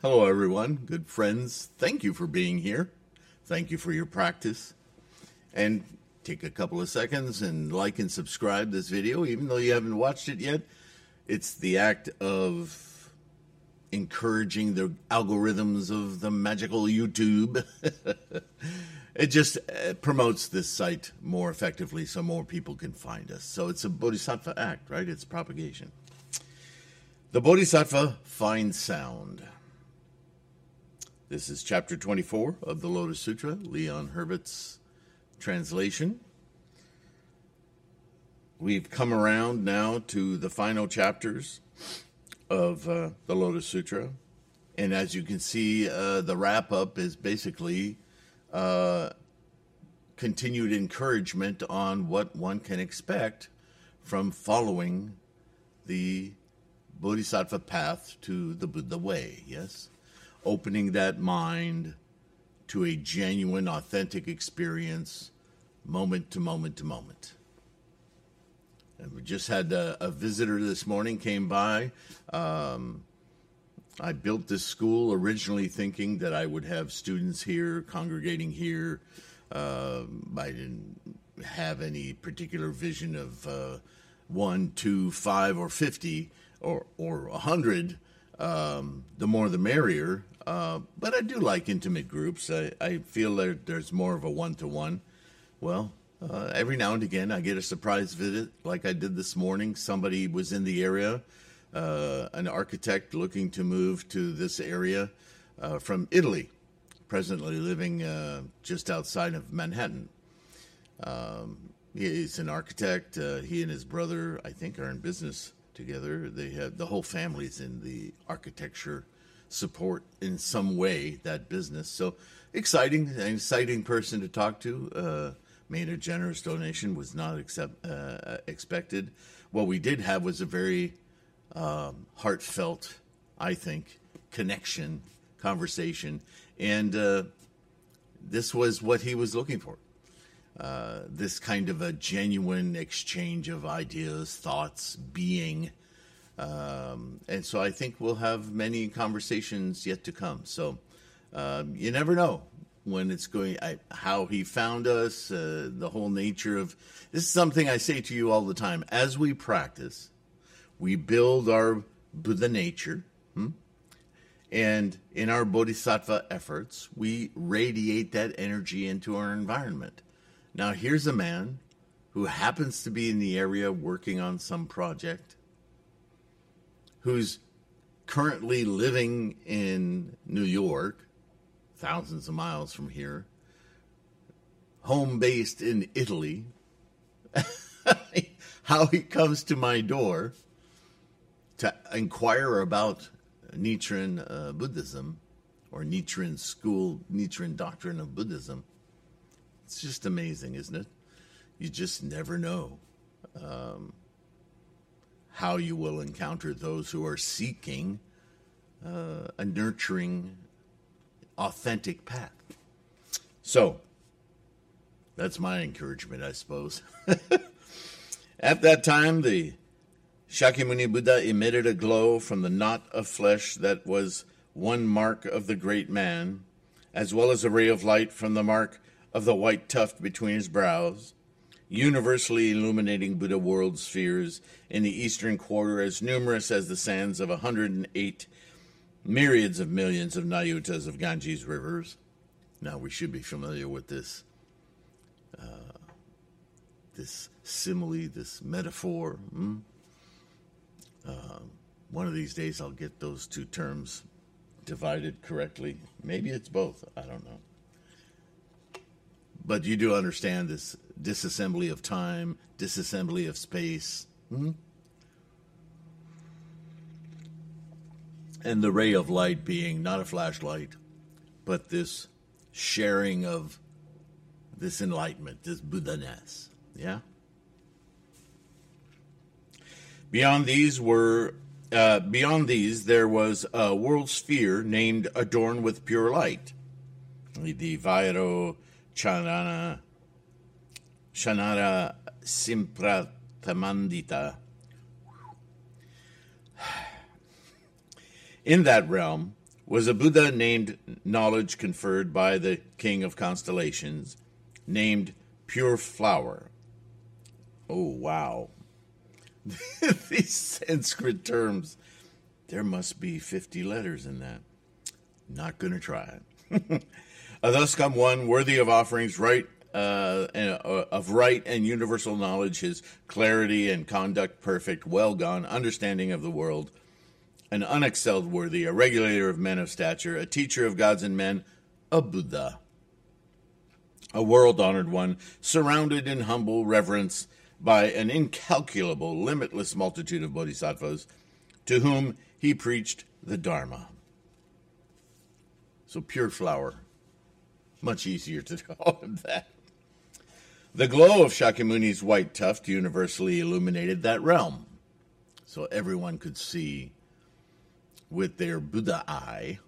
Hello, everyone, good friends. Thank you for being here. Thank you for your practice. And take a couple of seconds and like and subscribe this video, even though you haven't watched it yet. It's the act of encouraging the algorithms of the magical YouTube. it just uh, promotes this site more effectively so more people can find us. So it's a bodhisattva act, right? It's propagation. The bodhisattva Fine Sound. This is chapter 24 of the Lotus Sutra, Leon Hurvitz's translation. We've come around now to the final chapters of uh, the Lotus Sutra. And as you can see, uh, the wrap up is basically uh, continued encouragement on what one can expect from following the Bodhisattva path to the Buddha way, yes? Opening that mind to a genuine, authentic experience, moment to moment to moment. And we just had a, a visitor this morning came by. Um, I built this school originally thinking that I would have students here, congregating here. Uh, I didn't have any particular vision of uh, one, two, five, or fifty, or or a hundred. Um, the more, the merrier. Uh, but I do like intimate groups. I, I feel that there's more of a one to one. Well, uh, every now and again, I get a surprise visit, like I did this morning. Somebody was in the area uh, an architect looking to move to this area uh, from Italy, presently living uh, just outside of Manhattan. Um, he's an architect. Uh, he and his brother, I think, are in business together. They have the whole family's in the architecture support in some way that business. So exciting, an exciting person to talk to. Uh, made a generous donation, was not accept, uh, expected. What we did have was a very um, heartfelt, I think, connection, conversation. And uh, this was what he was looking for. Uh, this kind of a genuine exchange of ideas, thoughts, being. Um, and so I think we'll have many conversations yet to come. So um, you never know when it's going, I, how he found us, uh, the whole nature of this is something I say to you all the time. As we practice, we build our Buddha nature. Hmm? And in our bodhisattva efforts, we radiate that energy into our environment. Now, here's a man who happens to be in the area working on some project, who's currently living in New York, thousands of miles from here, home based in Italy. How he comes to my door to inquire about Nichiren uh, Buddhism or Nichiren school, Nichiren doctrine of Buddhism. It's just amazing, isn't it? You just never know um, how you will encounter those who are seeking uh, a nurturing, authentic path. So, that's my encouragement, I suppose. At that time, the Shakyamuni Buddha emitted a glow from the knot of flesh that was one mark of the great man, as well as a ray of light from the mark of the white tuft between his brows, universally illuminating Buddha world spheres in the eastern quarter as numerous as the sands of a 108 myriads of millions of Nayutas of Ganges rivers. Now we should be familiar with this uh, this simile, this metaphor. Hmm? Um, one of these days I'll get those two terms divided correctly. Maybe it's both. I don't know. But you do understand this disassembly of time, disassembly of space. Hmm? And the ray of light being not a flashlight, but this sharing of this enlightenment, this Buddha-ness. Yeah? Beyond these were uh, beyond these there was a world sphere named adorned with pure light, the Vairo Chanana Shanara Simpratana Tamandita. In that realm was a Buddha named Knowledge conferred by the King of Constellations, named Pure Flower. Oh, wow. These Sanskrit terms, there must be 50 letters in that. Not going to try it. Thus come one worthy of offerings, right uh, uh, of right and universal knowledge, his clarity and conduct perfect, well gone, understanding of the world, an unexcelled worthy, a regulator of men of stature, a teacher of gods and men, a Buddha, a world honored one, surrounded in humble reverence by an incalculable, limitless multitude of bodhisattvas, to whom he preached the Dharma. So, pure flower. Much easier to call him that. The glow of Shakyamuni's white tuft universally illuminated that realm, so everyone could see with their Buddha eye.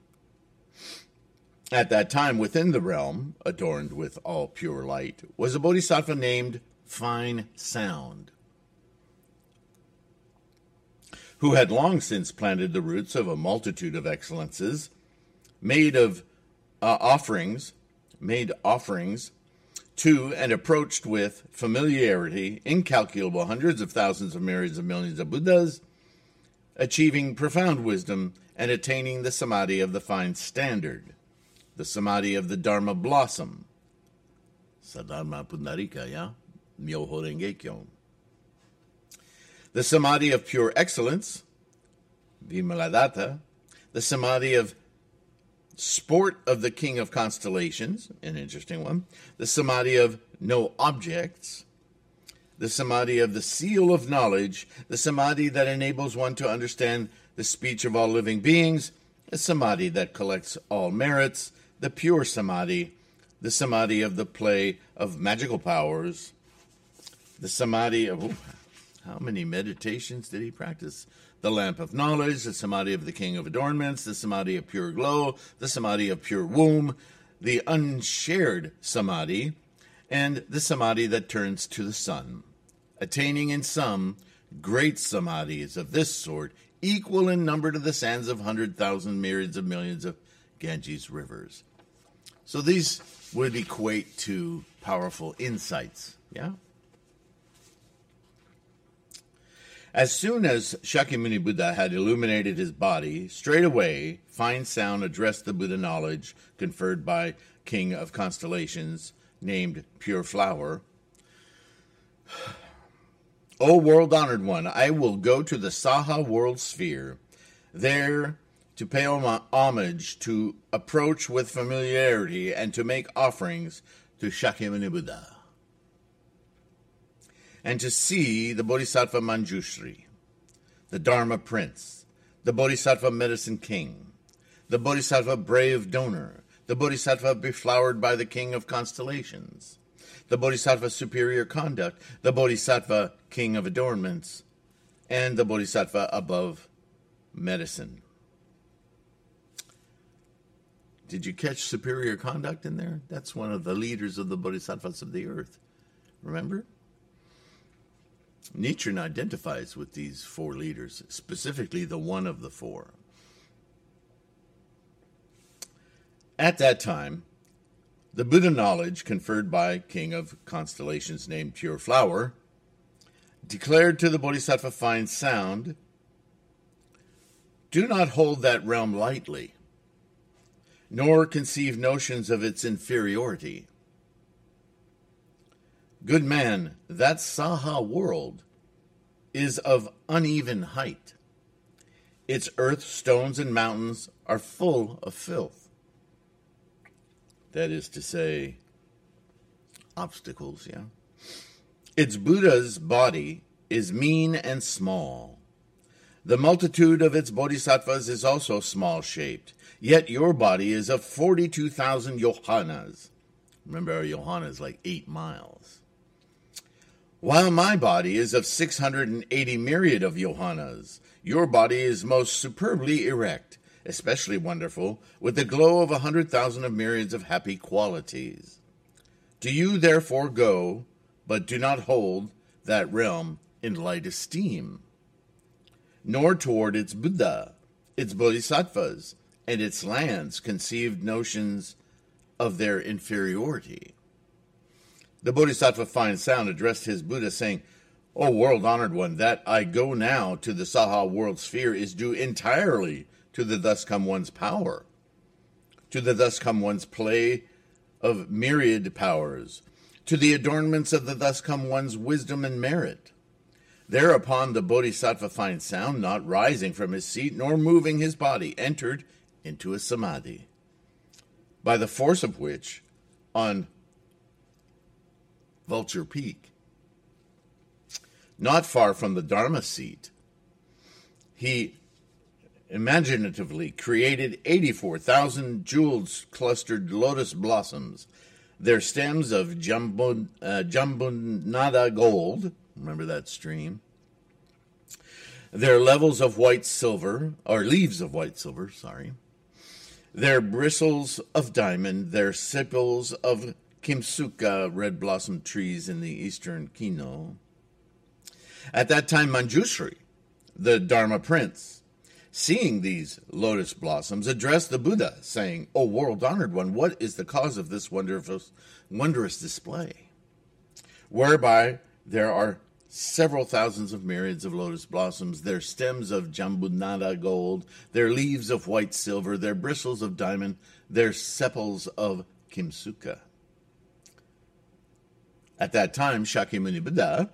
At that time, within the realm, adorned with all pure light, was a bodhisattva named Fine Sound, who had long since planted the roots of a multitude of excellences, made of uh, offerings, made offerings to and approached with familiarity incalculable hundreds of thousands of myriads of millions of Buddhas, achieving profound wisdom and attaining the samadhi of the fine standard, the samadhi of the Dharma blossom. Sadharma Pundarika, yeah? Myoho The samadhi of pure excellence, Vimaladatta, the samadhi of Sport of the King of Constellations, an interesting one. The Samadhi of No Objects. The Samadhi of the Seal of Knowledge. The Samadhi that enables one to understand the speech of all living beings. The Samadhi that collects all merits. The Pure Samadhi. The Samadhi of the play of magical powers. The Samadhi of. How many meditations did he practice? the lamp of knowledge, the samadhi of the king of adornments, the samadhi of pure glow, the samadhi of pure womb, the unshared samadhi, and the samadhi that turns to the sun, attaining in some great samadhis of this sort, equal in number to the sands of hundred thousand myriads of millions of Ganges rivers. So these would equate to powerful insights, yeah? As soon as Shakyamuni Buddha had illuminated his body, straightway fine sound addressed the Buddha knowledge conferred by King of Constellations, named Pure Flower. O world honored one, I will go to the Saha world sphere, there to pay homage, to approach with familiarity, and to make offerings to Shakyamuni Buddha and to see the Bodhisattva Manjushri, the Dharma Prince, the Bodhisattva Medicine King, the Bodhisattva Brave Donor, the Bodhisattva Beflowered by the King of Constellations, the Bodhisattva Superior Conduct, the Bodhisattva King of Adornments, and the Bodhisattva Above Medicine. Did you catch superior conduct in there? That's one of the leaders of the bodhisattvas of the earth. Remember? Nichiren identifies with these four leaders, specifically the one of the four. At that time, the Buddha knowledge conferred by King of Constellations named Pure Flower declared to the Bodhisattva Fine Sound Do not hold that realm lightly, nor conceive notions of its inferiority. Good man, that Saha world is of uneven height. Its earth, stones, and mountains are full of filth. That is to say, obstacles, yeah? Its Buddha's body is mean and small. The multitude of its bodhisattvas is also small shaped, yet your body is of 42,000 yojanas. Remember, our yojana is like eight miles. While my body is of 680 myriad of yojanas, your body is most superbly erect, especially wonderful, with the glow of a hundred thousand of myriads of happy qualities. Do you therefore go, but do not hold that realm in light esteem, nor toward its Buddha, its bodhisattvas, and its lands conceived notions of their inferiority. The Bodhisattva Fine Sound addressed his Buddha, saying, O world honored one, that I go now to the Saha world sphere is due entirely to the thus come one's power, to the thus come one's play of myriad powers, to the adornments of the thus come one's wisdom and merit. Thereupon the Bodhisattva Fine Sound, not rising from his seat nor moving his body, entered into a samadhi, by the force of which, on Vulture Peak. Not far from the Dharma seat, he imaginatively created 84,000 jeweled clustered lotus blossoms, their stems of Jambun, uh, Jambunada gold, remember that stream, their levels of white silver, or leaves of white silver, sorry, their bristles of diamond, their sepals of Kimsuka red blossom trees in the eastern Kino. At that time, Manjushri, the Dharma prince, seeing these lotus blossoms, addressed the Buddha, saying, O world honored one, what is the cause of this wondrous, wondrous display? Whereby there are several thousands of myriads of lotus blossoms, their stems of jambunada gold, their leaves of white silver, their bristles of diamond, their sepals of kimsuka. At that time, Shakyamuni Buddha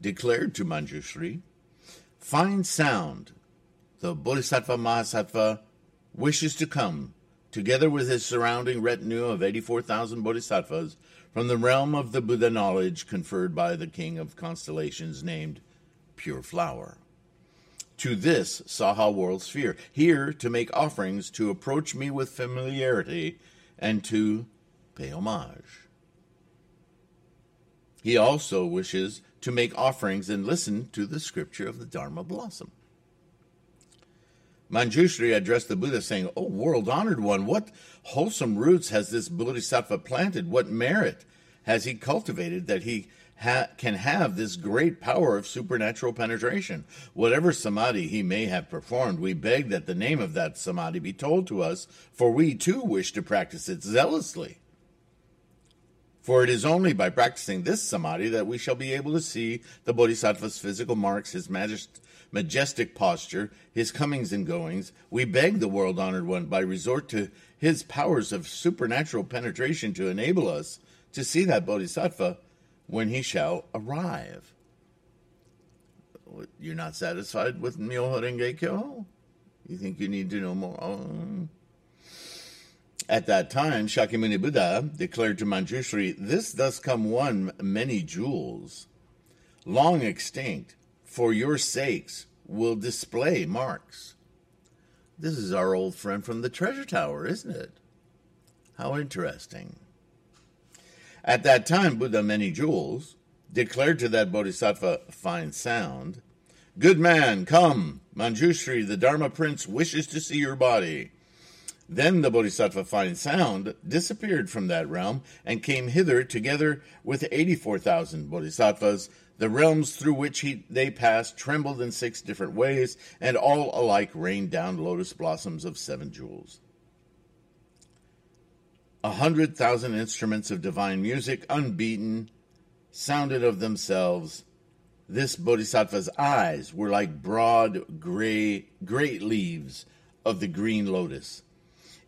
declared to Manjushri, Fine sound, the Bodhisattva Mahasattva wishes to come, together with his surrounding retinue of 84,000 bodhisattvas, from the realm of the Buddha knowledge conferred by the King of Constellations named Pure Flower. To this Saha world sphere, here to make offerings, to approach me with familiarity, and to pay homage. He also wishes to make offerings and listen to the scripture of the Dharma blossom. Manjushri addressed the Buddha, saying, O world honored one, what wholesome roots has this Bodhisattva planted? What merit has he cultivated that he ha- can have this great power of supernatural penetration? Whatever samadhi he may have performed, we beg that the name of that samadhi be told to us, for we too wish to practice it zealously. For it is only by practicing this samadhi that we shall be able to see the Bodhisattva's physical marks, his majestic posture, his comings and goings. We beg the world honored one by resort to his powers of supernatural penetration to enable us to see that Bodhisattva when he shall arrive. You're not satisfied with Myoho Renge Kyo? You think you need to know more? Oh. At that time, Shakyamuni Buddha declared to Manjushri, This thus come one many jewels, long extinct, for your sakes will display marks. This is our old friend from the treasure tower, isn't it? How interesting. At that time, Buddha Many Jewels declared to that bodhisattva fine sound, Good man, come, Manjushri, the Dharma prince, wishes to see your body. Then the Bodhisattva Fine Sound disappeared from that realm and came hither together with 84,000 Bodhisattvas. The realms through which he, they passed trembled in six different ways, and all alike rained down lotus blossoms of seven jewels. A hundred thousand instruments of divine music, unbeaten, sounded of themselves. This Bodhisattva's eyes were like broad gray, great leaves of the green lotus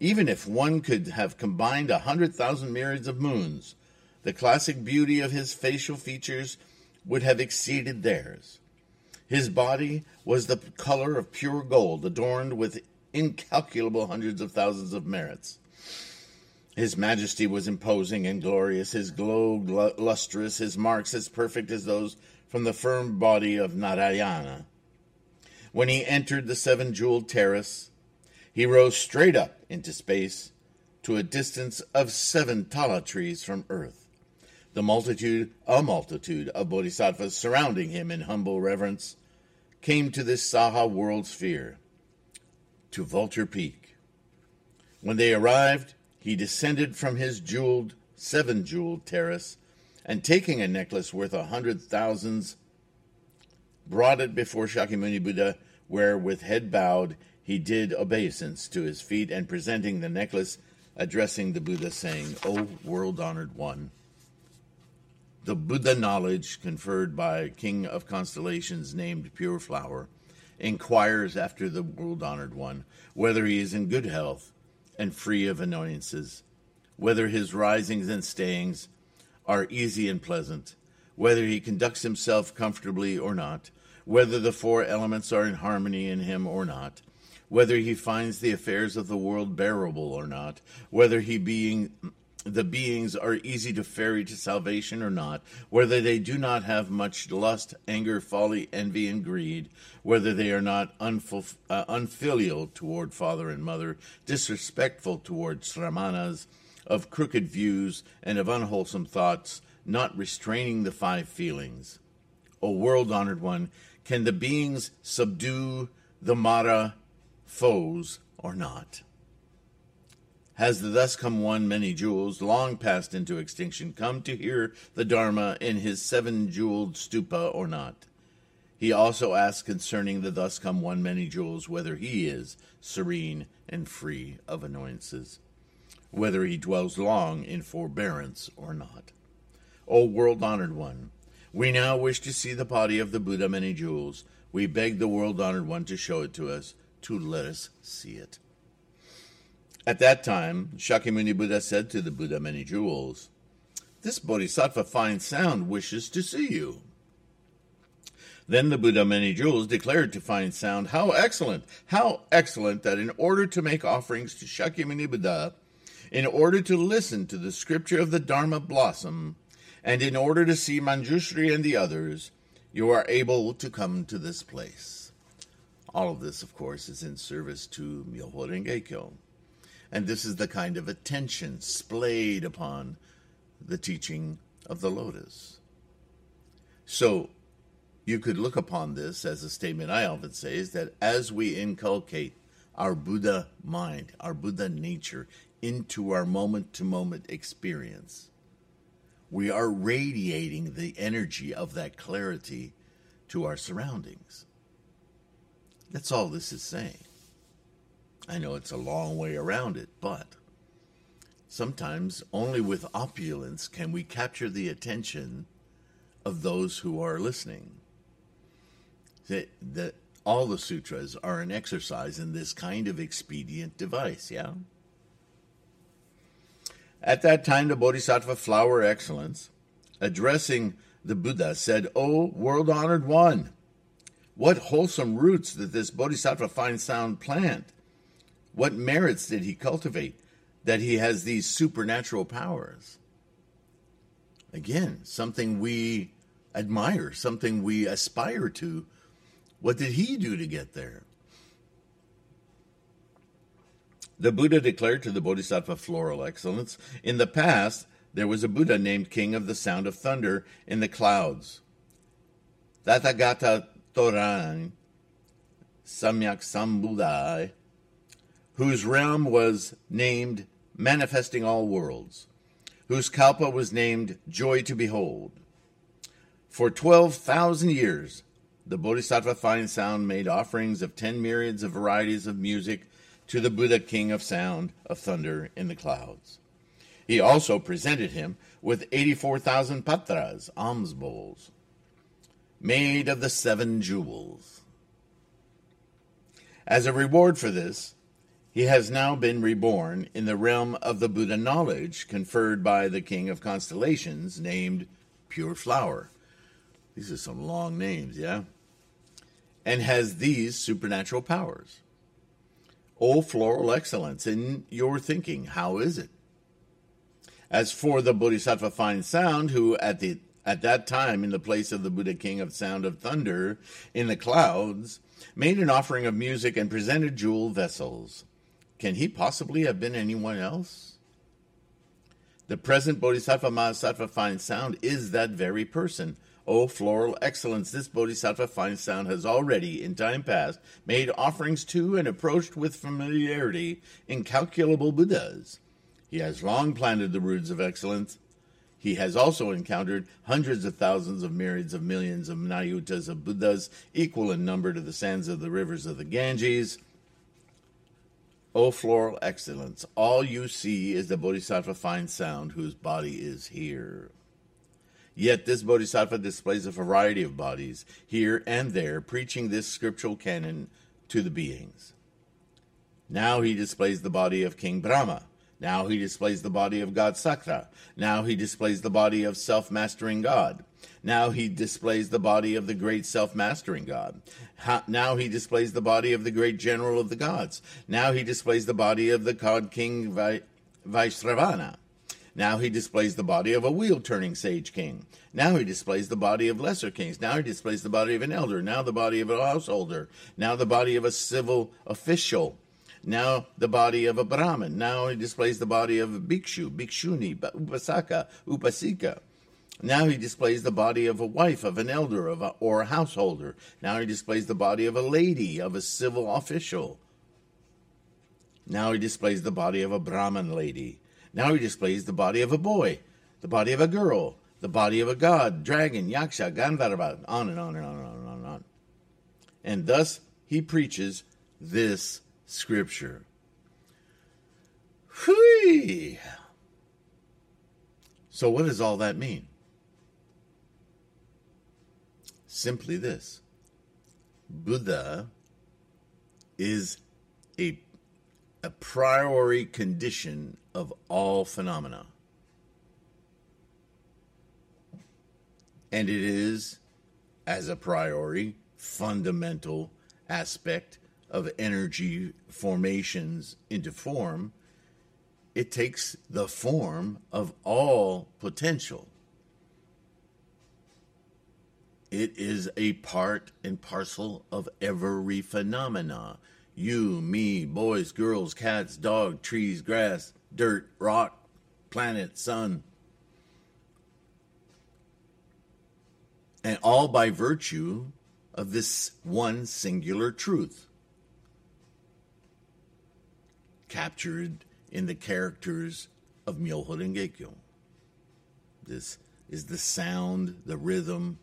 even if one could have combined a hundred thousand myriads of moons, the classic beauty of his facial features would have exceeded theirs. His body was the color of pure gold, adorned with incalculable hundreds of thousands of merits. His majesty was imposing and glorious, his glow lustrous, his marks as perfect as those from the firm body of Narayana. When he entered the seven jeweled terrace, he rose straight up into space to a distance of seven tala trees from earth. The multitude, a multitude of bodhisattvas surrounding him in humble reverence, came to this Saha world sphere, to Vulture Peak. When they arrived, he descended from his jeweled, seven jeweled terrace, and taking a necklace worth a hundred thousands brought it before Shakyamuni Buddha, where with head bowed he did obeisance to his feet and presenting the necklace, addressing the Buddha, saying, O world honored one, the Buddha knowledge conferred by King of Constellations named Pure Flower inquires after the world honored one, whether he is in good health and free of annoyances, whether his risings and stayings are easy and pleasant, whether he conducts himself comfortably or not, whether the four elements are in harmony in him or not, whether he finds the affairs of the world bearable or not, whether he being the beings are easy to ferry to salvation or not, whether they do not have much lust, anger, folly, envy, and greed, whether they are not unful, uh, unfilial toward father and mother, disrespectful toward sramanas, of crooked views, and of unwholesome thoughts, not restraining the five feelings. O world honored one, can the beings subdue the Mara foes or not? Has the thus come one many jewels, long passed into extinction, come to hear the Dharma in his seven jeweled stupa or not? He also asks concerning the thus come one many jewels whether he is serene and free of annoyances, whether he dwells long in forbearance or not. O world honored one, we now wish to see the body of the Buddha many jewels. We beg the world honored one to show it to us, to let us see it. At that time, Shakyamuni Buddha said to the Buddha many jewels, This Bodhisattva fine sound wishes to see you. Then the Buddha many jewels declared to fine sound, How excellent, how excellent that in order to make offerings to Shakyamuni Buddha, in order to listen to the scripture of the Dharma blossom, and in order to see Manjushri and the others, you are able to come to this place. All of this, of course, is in service to Myoho Renge Kyo. And this is the kind of attention splayed upon the teaching of the lotus. So you could look upon this as a statement I often say is that as we inculcate our Buddha mind, our Buddha nature into our moment to moment experience, we are radiating the energy of that clarity to our surroundings. That's all this is saying. I know it's a long way around it, but sometimes only with opulence can we capture the attention of those who are listening. That, that all the sutras are an exercise in this kind of expedient device, yeah? At that time, the Bodhisattva Flower Excellence, addressing the Buddha, said, O world honored one, what wholesome roots did this Bodhisattva fine sound plant? What merits did he cultivate that he has these supernatural powers? Again, something we admire, something we aspire to. What did he do to get there? The Buddha declared to the Bodhisattva floral excellence In the past, there was a Buddha named King of the Sound of Thunder in the clouds. Tathagata Toran Samyak Sambuddhai whose realm was named Manifesting All Worlds, whose kalpa was named Joy to Behold. For 12,000 years, the Bodhisattva Fine Sound made offerings of ten myriads of varieties of music to the Buddha King of Sound of Thunder in the clouds. He also presented him with 84,000 patras, alms bowls, made of the seven jewels. As a reward for this, he has now been reborn in the realm of the Buddha knowledge conferred by the King of Constellations, named Pure Flower. These are some long names, yeah? And has these supernatural powers. O floral excellence in your thinking, how is it? As for the Bodhisattva Fine Sound, who at the at that time in the place of the Buddha King of Sound of Thunder in the clouds, made an offering of music and presented jewel vessels. Can he possibly have been anyone else? The present Bodhisattva Mahasattva Fine Sound is that very person. O floral excellence, this Bodhisattva Fine Sound has already, in time past, made offerings to and approached with familiarity incalculable Buddhas. He has long planted the roots of excellence. He has also encountered hundreds of thousands of myriads of millions of Nayutas of Buddhas, equal in number to the sands of the rivers of the Ganges. O floral excellence, all you see is the Bodhisattva fine sound whose body is here. Yet this Bodhisattva displays a variety of bodies, here and there, preaching this scriptural canon to the beings. Now he displays the body of King Brahma, now he displays the body of God Sakra. Now he displays the body of self mastering God. Now he displays the body of the great self mastering God. now he displays the body of the great general of the gods. Now he displays the body of the god king Vaishravana. Now he displays the body of a wheel turning sage king. Now he displays the body of lesser kings. Now he displays the body of an elder. Now the body of a householder. Now the body of a civil official now the body of a Brahmin. Now he displays the body of a bhikshu, bhikshuni, upasaka, upasika. Now he displays the body of a wife, of an elder, of a, or a householder. Now he displays the body of a lady, of a civil official. Now he displays the body of a Brahmin lady. Now he displays the body of a boy, the body of a girl, the body of a god, dragon, yaksha, gandharva, on and on and on and on and on and thus he preaches this Scripture. Whee! So, what does all that mean? Simply this Buddha is a, a priori condition of all phenomena. And it is, as a priori, fundamental aspect of energy formations into form, it takes the form of all potential. It is a part and parcel of every phenomena. You, me, boys, girls, cats, dog, trees, grass, dirt, rock, planet, sun. And all by virtue of this one singular truth captured in the characters of Myoho Rengekyo. This is the sound, the rhythm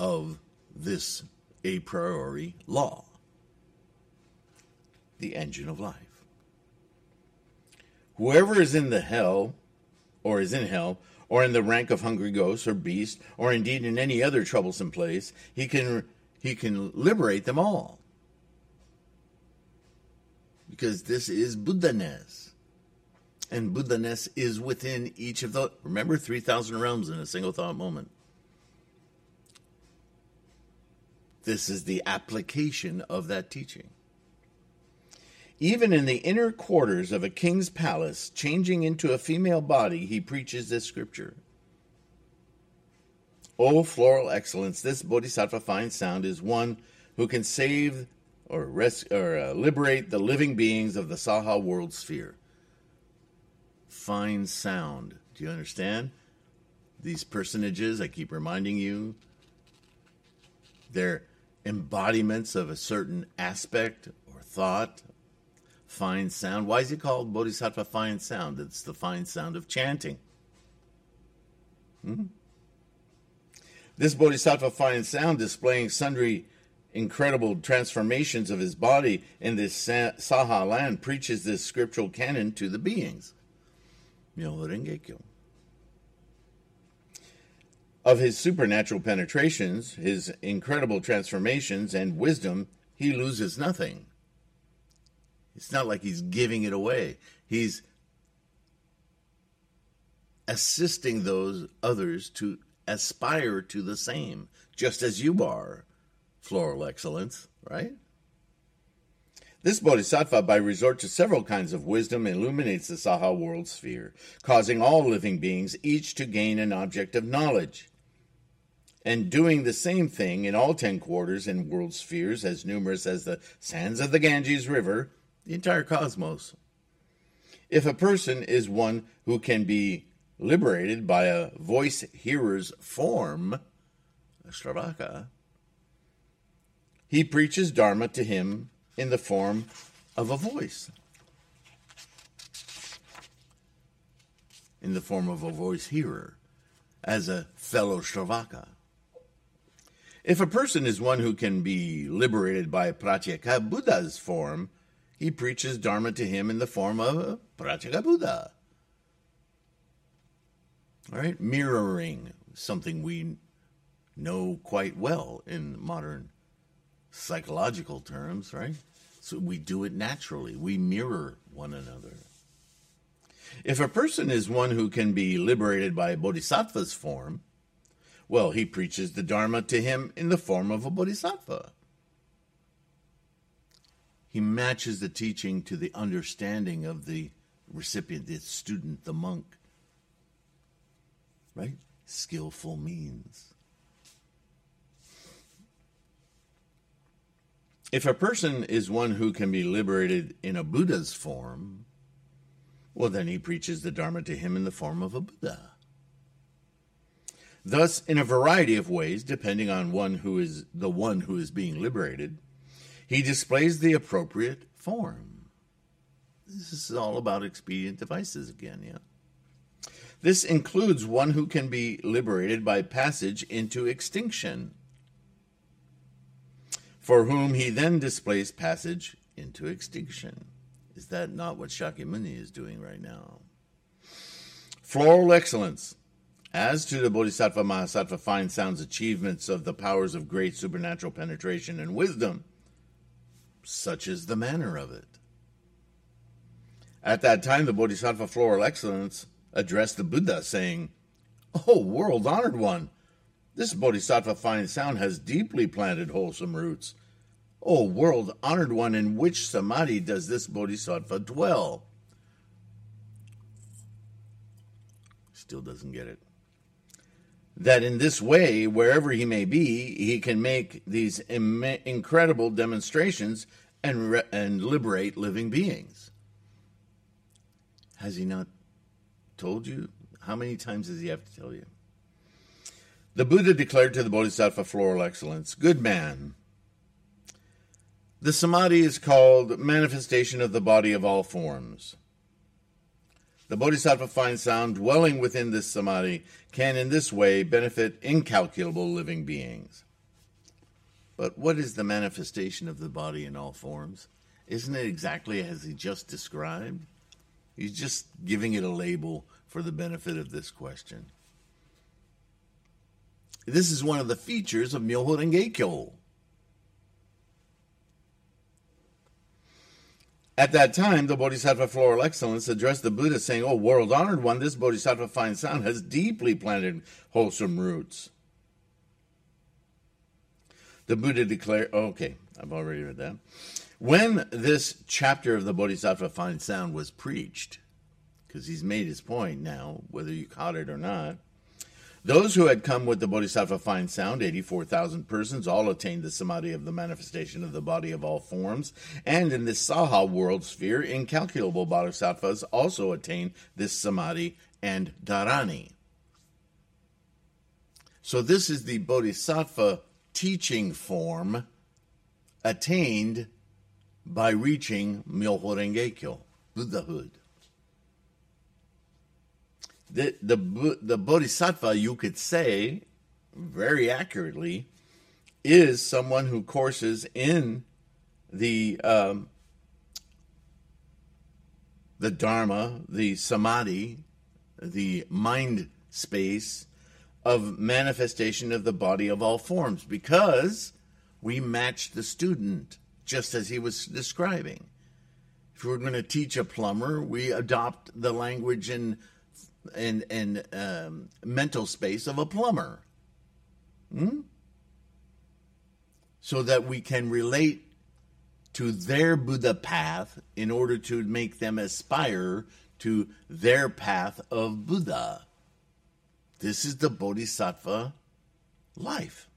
of this a priori law, the engine of life. Whoever is in the hell, or is in hell, or in the rank of hungry ghosts or beast, or indeed in any other troublesome place, he can he can liberate them all because this is Buddhaness. And Buddhaness is within each of the, remember, 3,000 realms in a single thought moment. This is the application of that teaching. Even in the inner quarters of a king's palace, changing into a female body, he preaches this scripture. O floral excellence, this bodhisattva fine sound is one who can save or, res- or uh, liberate the living beings of the Saha world sphere. Fine sound. Do you understand? These personages, I keep reminding you, they're embodiments of a certain aspect or thought. Fine sound. Why is it called Bodhisattva fine sound? It's the fine sound of chanting. Hmm? This Bodhisattva fine sound displaying sundry incredible transformations of his body in this Saha land preaches this scriptural canon to the beings. Of his supernatural penetrations, his incredible transformations, and wisdom, he loses nothing. It's not like he's giving it away. He's assisting those others to aspire to the same, just as you are floral excellence, right? This bodhisattva, by resort to several kinds of wisdom, illuminates the Saha world sphere, causing all living beings each to gain an object of knowledge. And doing the same thing in all ten quarters and world spheres, as numerous as the sands of the Ganges River, the entire cosmos. If a person is one who can be liberated by a voice hearer's form, a Shravaka, he preaches Dharma to him in the form of a voice. in the form of a voice hearer, as a fellow Shravaka. If a person is one who can be liberated by Pratyeka Buddha's form, he preaches Dharma to him in the form of a Pratyeka Buddha. All right, mirroring something we know quite well in modern psychological terms, right? So we do it naturally. We mirror one another. If a person is one who can be liberated by a Bodhisattva's form, well, he preaches the Dharma to him in the form of a bodhisattva. He matches the teaching to the understanding of the recipient, the student, the monk. Right? Skillful means. If a person is one who can be liberated in a Buddha's form, well, then he preaches the Dharma to him in the form of a Buddha. Thus, in a variety of ways, depending on one who is the one who is being liberated, he displays the appropriate form. This is all about expedient devices again, yeah. This includes one who can be liberated by passage into extinction, for whom he then displays passage into extinction. Is that not what Shakyamuni is doing right now? Floral excellence as to the Bodhisattva Mahasattva fine sounds achievements of the powers of great supernatural penetration and wisdom, such is the manner of it. At that time, the Bodhisattva Floral Excellence addressed the Buddha, saying, O world honored one, this Bodhisattva fine sound has deeply planted wholesome roots. O world honored one, in which samadhi does this Bodhisattva dwell? Still doesn't get it that in this way, wherever he may be, he can make these Im- incredible demonstrations and, re- and liberate living beings. Has he not told you? How many times does he have to tell you? The Buddha declared to the Bodhisattva Floral Excellence, Good man. The Samadhi is called manifestation of the body of all forms. The Bodhisattva fine sound dwelling within this samadhi can in this way benefit incalculable living beings. But what is the manifestation of the body in all forms? Isn't it exactly as he just described? He's just giving it a label for the benefit of this question. This is one of the features of Myoho Renge Kyo. At that time, the Bodhisattva Floral Excellence addressed the Buddha, saying, Oh, world honored one, this Bodhisattva fine sound has deeply planted wholesome roots. The Buddha declared, okay, I've already read that. When this chapter of the Bodhisattva fine sound was preached, because he's made his point now, whether you caught it or not, those who had come with the Bodhisattva fine sound, 84,000 persons, all attained the samadhi of the manifestation of the body of all forms. And in this Saha world sphere, incalculable bodhisattvas also attain this samadhi and dharani. So this is the bodhisattva teaching form attained by reaching Myoho Renge Buddhahood the the the bodhisattva you could say very accurately is someone who courses in the um, the dharma, the samadhi, the mind space of manifestation of the body of all forms because we match the student just as he was describing. If we're going to teach a plumber, we adopt the language and and and um, mental space of a plumber. Hmm? So that we can relate to their Buddha path in order to make them aspire to their path of Buddha. This is the Bodhisattva life.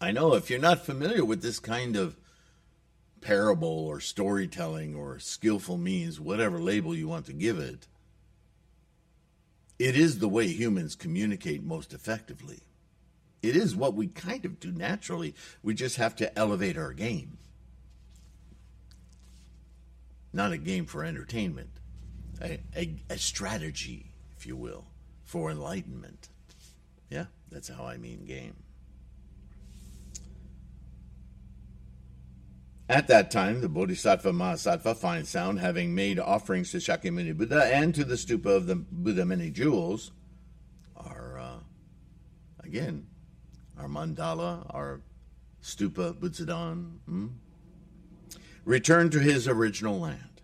I know if you're not familiar with this kind of parable or storytelling or skillful means, whatever label you want to give it, it is the way humans communicate most effectively. It is what we kind of do naturally. We just have to elevate our game. not a game for entertainment, a, a, a strategy, if you will, for enlightenment. Yeah, that's how I mean game. At that time, the Bodhisattva Mahasattva Fine Sound, having made offerings to Shakyamuni Buddha and to the stupa of the Buddha Many Jewels, our, uh, again, our mandala, our stupa, Butsudan, hmm? returned to his original land.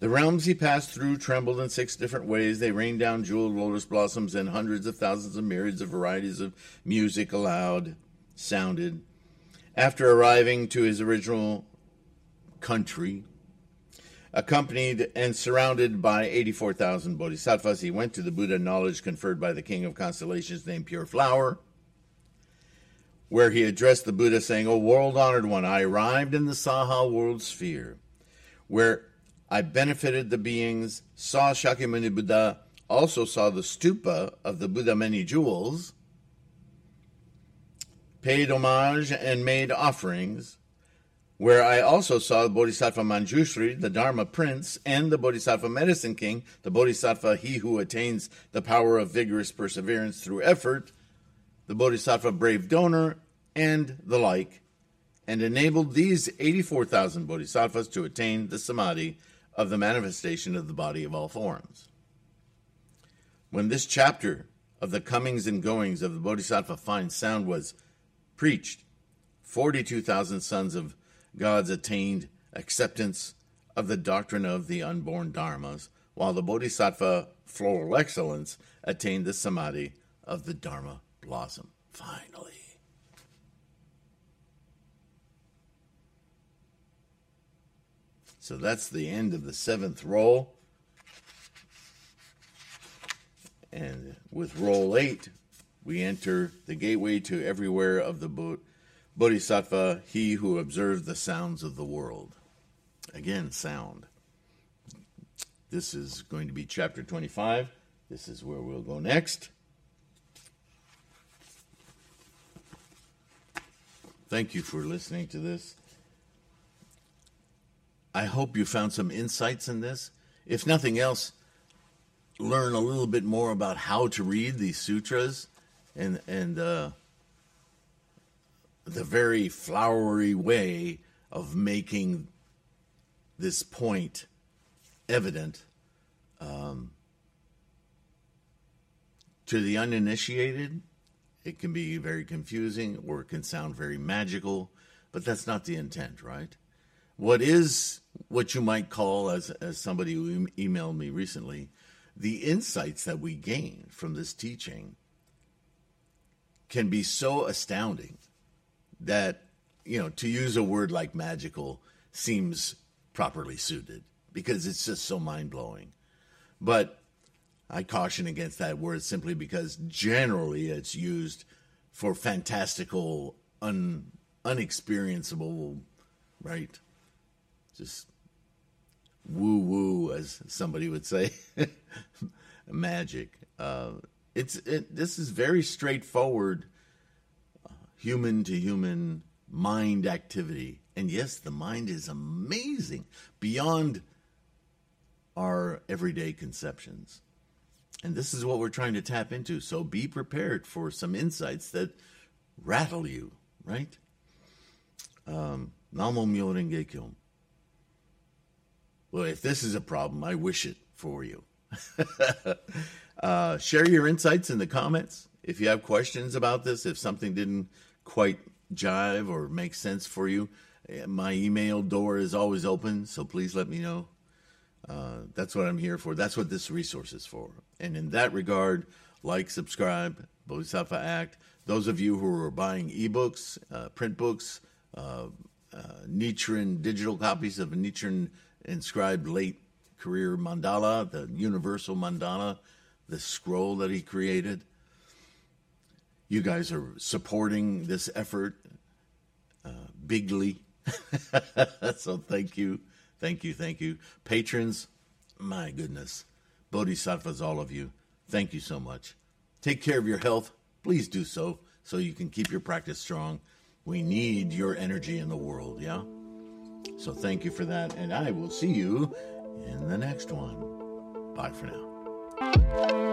The realms he passed through trembled in six different ways. They rained down jeweled lotus blossoms, and hundreds of thousands of myriads of varieties of music aloud sounded. After arriving to his original country, accompanied and surrounded by 84,000 bodhisattvas, he went to the Buddha knowledge conferred by the king of constellations named Pure Flower, where he addressed the Buddha saying, O world honored one, I arrived in the Saha world sphere, where I benefited the beings, saw Shakyamuni Buddha, also saw the stupa of the Buddha many jewels, paid homage and made offerings, where I also saw the Bodhisattva Manjushri, the Dharma Prince, and the Bodhisattva Medicine King, the Bodhisattva he who attains the power of vigorous perseverance through effort, the Bodhisattva Brave Donor, and the like, and enabled these 84,000 Bodhisattvas to attain the Samadhi of the manifestation of the body of all forms. When this chapter of the comings and goings of the Bodhisattva fine sound was preached, 42,000 sons of gods attained acceptance of the doctrine of the unborn dharmas, while the Bodhisattva floral excellence attained the samadhi of the Dharma blossom. Finally. So that's the end of the seventh roll. And with roll eight, we enter the gateway to everywhere of the Bodhisattva, he who observed the sounds of the world. Again, sound. This is going to be chapter 25. This is where we'll go next. Thank you for listening to this. I hope you found some insights in this. If nothing else, learn a little bit more about how to read these sutras and and uh, the very flowery way of making this point evident um, to the uninitiated. It can be very confusing or it can sound very magical, but that's not the intent, right? What is what you might call, as, as somebody who emailed me recently, the insights that we gain from this teaching can be so astounding that, you know, to use a word like magical seems properly suited because it's just so mind blowing. But I caution against that word simply because generally it's used for fantastical, un, unexperienceable, right? just woo woo, as somebody would say, magic. Uh, it's it, this is very straightforward, uh, human to human mind activity, and yes, the mind is amazing beyond our everyday conceptions. And this is what we're trying to tap into. So be prepared for some insights that rattle you, right? Um, Namo. Well, if this is a problem, I wish it for you. uh, share your insights in the comments. If you have questions about this, if something didn't quite jive or make sense for you, eh, my email door is always open, so please let me know. Uh, that's what I'm here for. That's what this resource is for. And in that regard, like, subscribe, Bodhisattva Act. Those of you who are buying ebooks, uh, print books, uh, uh Nichiren digital copies of Nichiren inscribed late career mandala, the universal mandala, the scroll that he created. You guys are supporting this effort uh, bigly. so thank you, thank you, thank you. Patrons, my goodness. Bodhisattvas, all of you, thank you so much. Take care of your health. Please do so so you can keep your practice strong. We need your energy in the world, yeah? So thank you for that, and I will see you in the next one. Bye for now. Thank